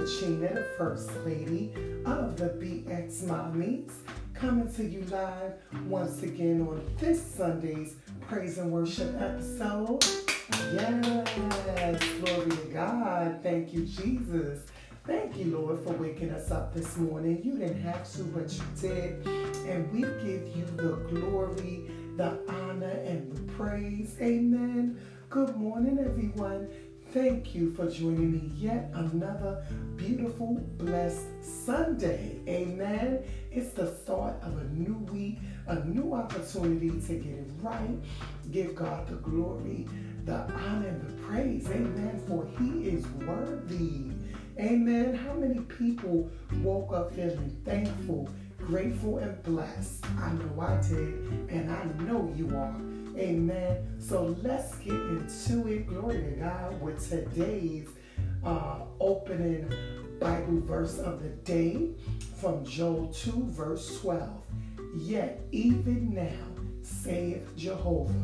Kachina, the First Lady of the BX Mommies, coming to you live once again on this Sunday's Praise and Worship episode. Yes, glory to God. Thank you, Jesus. Thank you, Lord, for waking us up this morning. You didn't have to, but you did. And we give you the glory, the honor, and the praise. Amen. Good morning, everyone. Thank you for joining me yet another beautiful, blessed Sunday. Amen. It's the start of a new week, a new opportunity to get it right. Give God the glory, the honor, and the praise. Amen. For He is worthy. Amen. How many people woke up feeling thankful, grateful, and blessed? I know I did, and I know you are. Amen. So let's get into it. Glory to God with today's uh, opening Bible verse of the day from Joel 2, verse 12. Yet even now, saith Jehovah,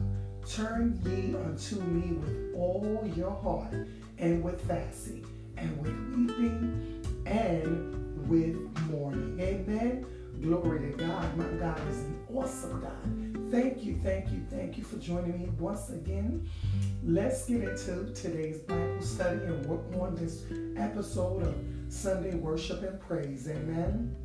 turn ye unto me with all your heart, and with fasting, and with weeping, and with mourning. Amen. Glory to God. My God is an awesome God. Thank you, thank you, thank you for joining me once again. Let's get into today's Bible study and work on this episode of Sunday Worship and Praise. Amen.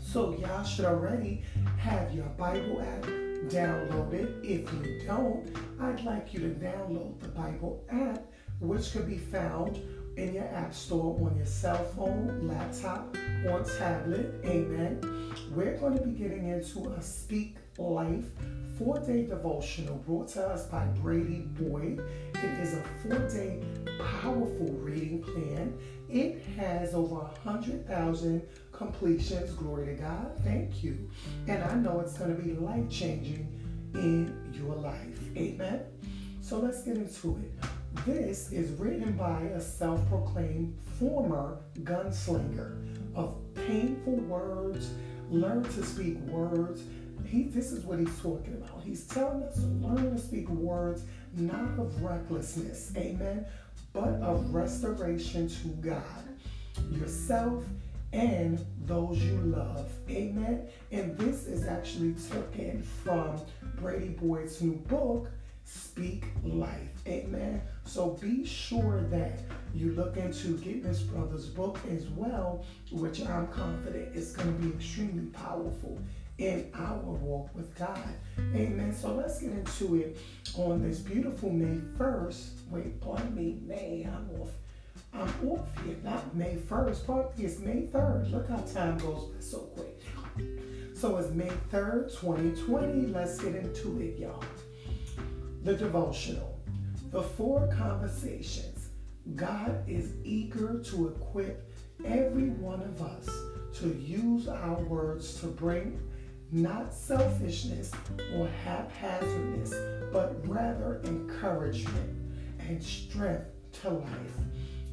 So, y'all should already have your Bible app downloaded. If you don't, I'd like you to download the Bible app, which could be found in your app store on your cell phone, laptop, or tablet. Amen. We're going to be getting into a Speak Life four day devotional brought to us by Brady Boyd. It is a four day powerful reading plan. It has over 100,000 completions. Glory to God. Thank you. And I know it's going to be life changing in your life. Amen. So let's get into it. This is written by a self proclaimed former gunslinger of painful words, learn to speak words. He, this is what he's talking about. He's telling us to learn to speak words not of recklessness, amen, but of restoration to God, yourself, and those you love, amen. And this is actually taken from Brady Boyd's new book, Speak Life. Amen. So be sure that you look into getting this brother's book as well, which I'm confident is going to be extremely powerful in our walk with God. Amen. So let's get into it on this beautiful May 1st. Wait, pardon me, May, I'm off. I'm off here, not May 1st. Pardon me, it's May 3rd. Look how time goes by so quick. So it's May 3rd, 2020. Let's get into it, y'all. The devotional. The four conversations. God is eager to equip every one of us to use our words to bring not selfishness or haphazardness, but rather encouragement and strength to life.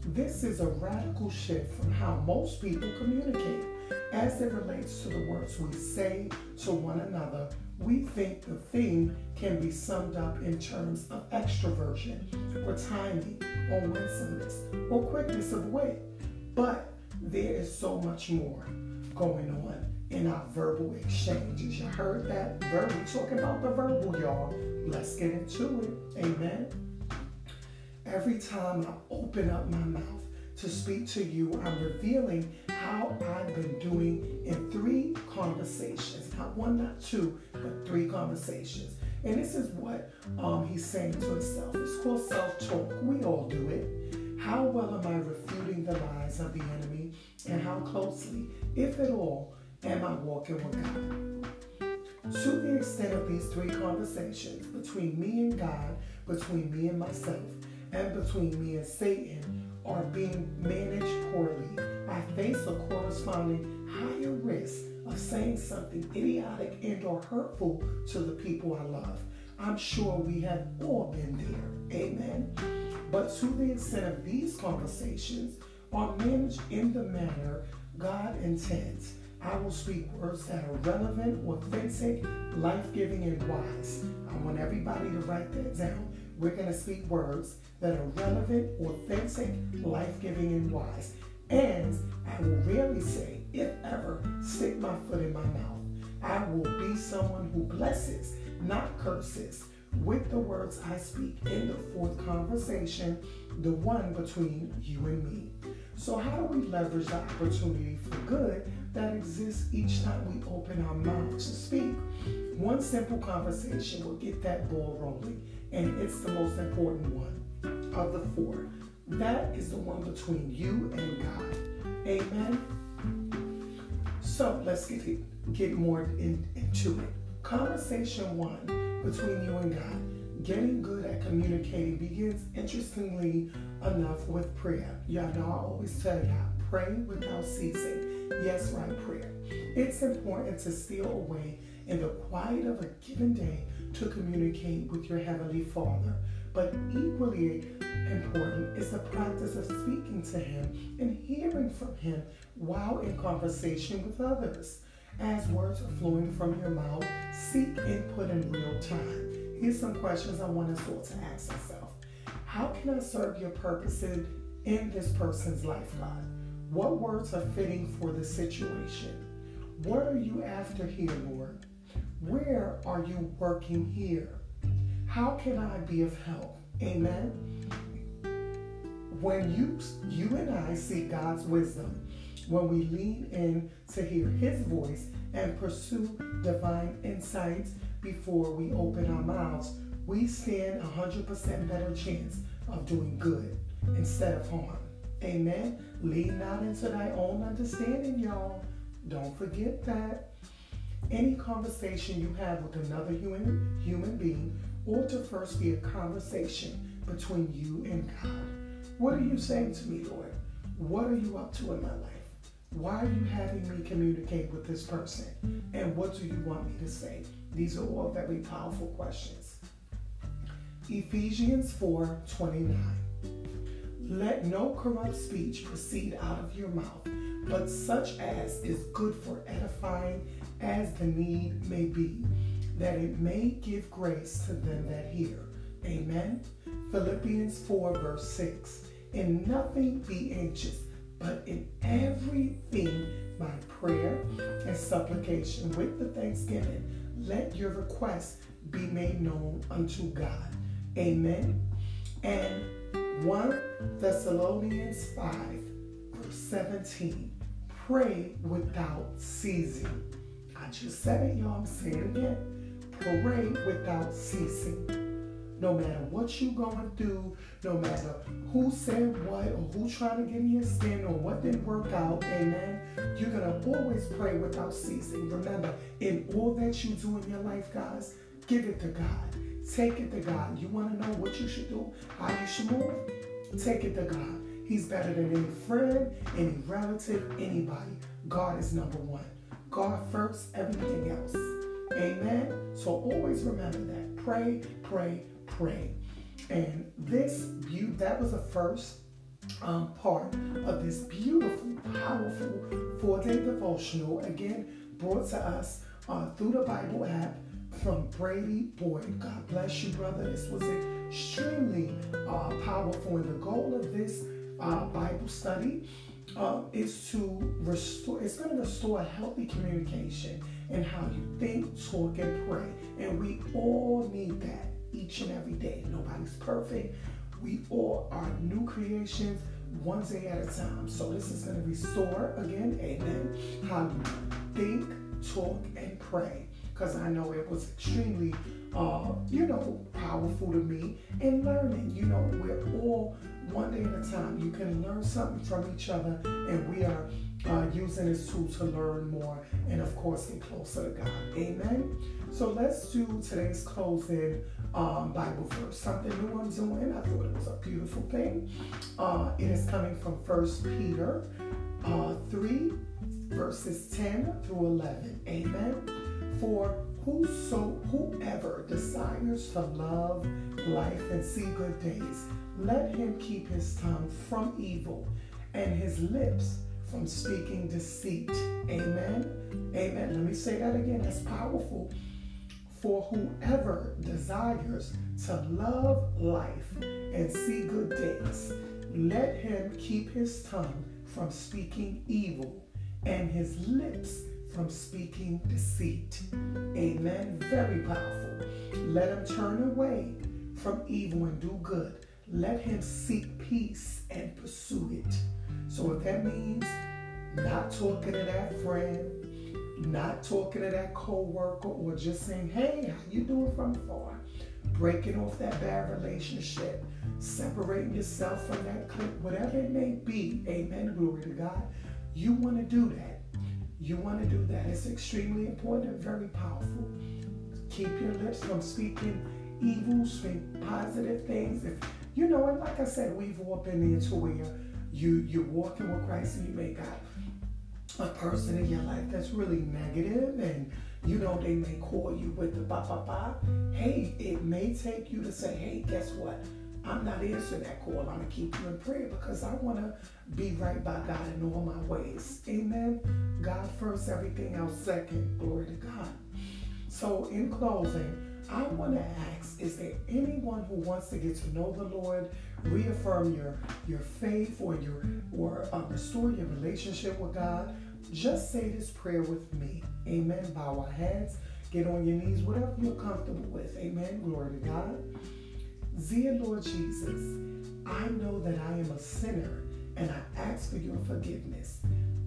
This is a radical shift from how most people communicate as it relates to the words we say to one another. We think the thing can be summed up in terms of extroversion or timing or winsomeness or quickness of wit. But there is so much more going on in our verbal exchanges. You heard that verbal, talking about the verbal, y'all. Let's get into it. Amen. Every time I open up my mouth to speak to you, I'm revealing how I've been doing in three conversations. Not one, not two, but three conversations. And this is what um, he's saying to himself. It's called self talk. We all do it. How well am I refuting the lies of the enemy? And how closely, if at all, am I walking with God? To the extent of these three conversations between me and God, between me and myself, and between me and Satan are being managed poorly, I face a corresponding higher risk of saying something idiotic and or hurtful to the people I love. I'm sure we have all been there. Amen. But to the extent of these conversations are managed in the manner God intends, I will speak words that are relevant, authentic, life giving, and wise. I want everybody to write that down. We're going to speak words that are relevant, authentic, life giving, and wise. And I will rarely say, if ever, stick my foot in my mouth. I will be someone who blesses, not curses, with the words I speak in the fourth conversation, the one between you and me. So, how do we leverage the opportunity for good that exists each time we open our mouths to speak? One simple conversation will get that ball rolling, and it's the most important one of the four. That is the one between you and God. Amen. So let's get it, get more in, into it. Conversation one between you and God. Getting good at communicating begins, interestingly enough, with prayer. Y'all know I always tell y'all, pray without ceasing. Yes, right, prayer. It's important to steal away in the quiet of a given day to communicate with your Heavenly Father. But equally important is the practice of speaking to Him and hearing from Him while in conversation with others. As words are flowing from your mouth, seek input in real time. Here's some questions I want us all to ask ourselves. How can I serve your purposes in this person's life, God? What words are fitting for the situation? What are you after here, Lord? Where are you working here? How can I be of help? Amen. When you you and I seek God's wisdom, when we lean in to hear his voice and pursue divine insights before we open our mouths, we stand a 100% better chance of doing good instead of harm. Amen. Lean not into thy own understanding, y'all. Don't forget that. Any conversation you have with another human human being ought to first be a conversation between you and God. What are you saying to me, Lord? What are you up to in my life? Why are you having me communicate with this person? And what do you want me to say? These are all very powerful questions. Ephesians 4 29. Let no corrupt speech proceed out of your mouth, but such as is good for edifying as the need may be, that it may give grace to them that hear. Amen. Philippians 4, verse 6. In nothing be anxious, but in everything by prayer and supplication with the thanksgiving, let your requests be made known unto God. Amen. And 1 Thessalonians 5, verse 17. Pray without ceasing. I just said it, y'all. I'm saying it again. Pray without ceasing. No matter what you're going through, no matter who said what or who trying to get in your skin or what didn't work out, amen. You're gonna always pray without ceasing. Remember, in all that you do in your life, guys, give it to God. Take it to God. You want to know what you should do, how you should move? Take it to God. He's better than any friend, any relative, anybody. God is number one. God first, everything else. Amen. So always remember that. Pray, pray, pray. And this beauty, that was the first um, part of this beautiful, powerful four-day devotional. Again, brought to us uh, through the Bible app from Brady Boyd. God bless you, brother. This was extremely uh, powerful. And the goal of this uh, Bible study uh, is to restore, it's going to restore healthy communication in how you think, talk, and pray. And we all need that each and every day. Nobody's perfect. We all are new creations one day at a time. So this is going to restore again, amen, how you think, talk, and pray. Because I know it was extremely, uh, you know, powerful to me. And learning, you know, we're all one day at a time. You can learn something from each other, and we are uh, using this tool to learn more and, of course, get closer to God. Amen. So let's do today's closing um, Bible verse. Something new I'm doing. I thought it was a beautiful thing. Uh, it is coming from First Peter uh, 3, verses 10 through 11. Amen. For whoso, whoever desires to love life and see good days, let him keep his tongue from evil and his lips from speaking deceit. Amen. Amen. Let me say that again. That's powerful. For whoever desires to love life and see good days, let him keep his tongue from speaking evil, and his lips from speaking deceit. Amen. Very powerful. Let him turn away from evil and do good. Let him seek peace and pursue it. So if that means not talking to that friend, not talking to that co-worker, or just saying, hey, how you doing from afar? Breaking off that bad relationship, separating yourself from that clique, whatever it may be. Amen. Glory to God. You want to do that. You want to do that. It's extremely important and very powerful. Keep your lips from speaking evil, speak positive things. If you know, and like I said, we've all been into where you you're walking with Christ and you may got a person in your life that's really negative and you know they may call you with the ba ba ba. Hey, it may take you to say, hey, guess what? I'm not answering that call. I'm gonna keep you in prayer because I want to be right by God in all my ways. Amen. God first, everything else second. Glory to God. So, in closing, I want to ask: Is there anyone who wants to get to know the Lord, reaffirm your your faith, or your or uh, restore your relationship with God? Just say this prayer with me. Amen. Bow our heads, get on your knees, whatever you're comfortable with. Amen. Glory to God. Dear Lord Jesus, I know that I am a sinner and I ask for your forgiveness.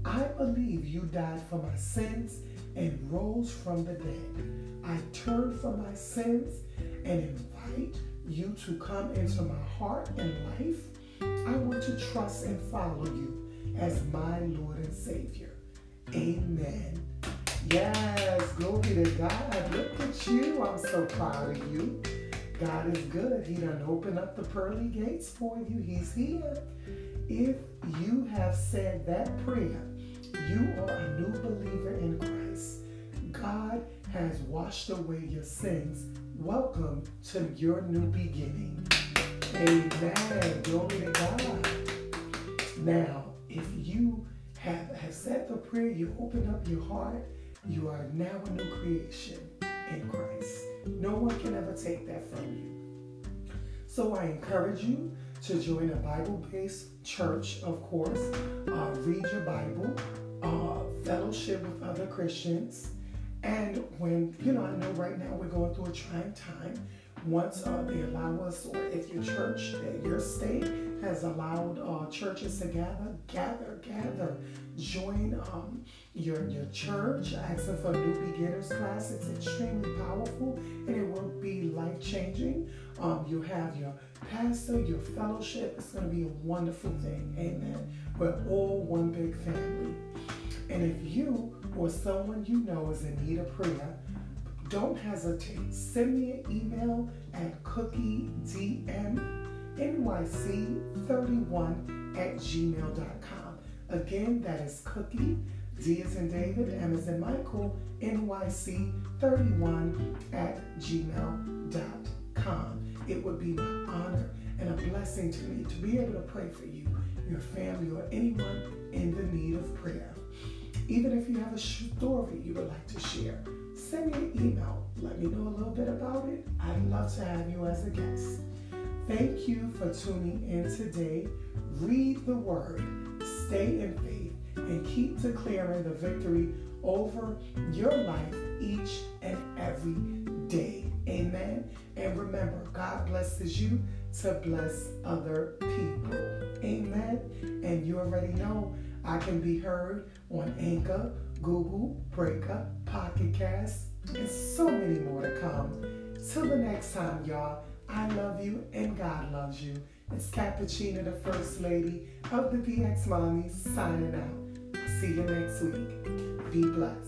I believe you died for my sins and rose from the dead. I turn from my sins and invite you to come into my heart and life. I want to trust and follow you as my Lord and Savior. Amen. Yes, glory to God. Look at you. I'm so proud of you. God is good. He done opened up the pearly gates for you. He's here. If you have said that prayer, you are a new believer in Christ. God has washed away your sins. Welcome to your new beginning. Amen. Glory to God. Now, if you have, have said the prayer, you open up your heart, you are now a new creation in Christ. No one can ever take that from you. So I encourage you to join a Bible based church, of course. Uh, read your Bible, uh, fellowship with other Christians. And when, you know, I know right now we're going through a trying time. Once uh, they allow us, or if your church, your state has allowed uh, churches to gather, gather, gather, join um, your, your church, asking for new beginners class. It's extremely powerful and it will be life changing. Um, you have your pastor, your fellowship. It's going to be a wonderful thing. Amen. We're all one big family. And if you or someone you know is in need of prayer, don't hesitate. Send me an email at cookiedmnyc31 at gmail.com. Again, that is cookie, D as in David, M as in Michael, NYC31 at gmail.com. It would be my honor and a blessing to me to be able to pray for you, your family, or anyone in the need of prayer. Even if you have a story you would like to share, send me an email. Let me know a little bit about it. I'd love to have you as a guest. Thank you for tuning in today. Read the word, stay in faith, and keep declaring the victory over your life each and every day. Amen. And remember, God blesses you to bless other people. Amen. And you already know I can be heard on Anchor, Google, Breaker, Pocket Cast, and so many more to come. Till the next time, y'all, I love you and God loves you. It's Cappuccino, the First Lady of the BX Mommies, signing out. See you next week. Be blessed.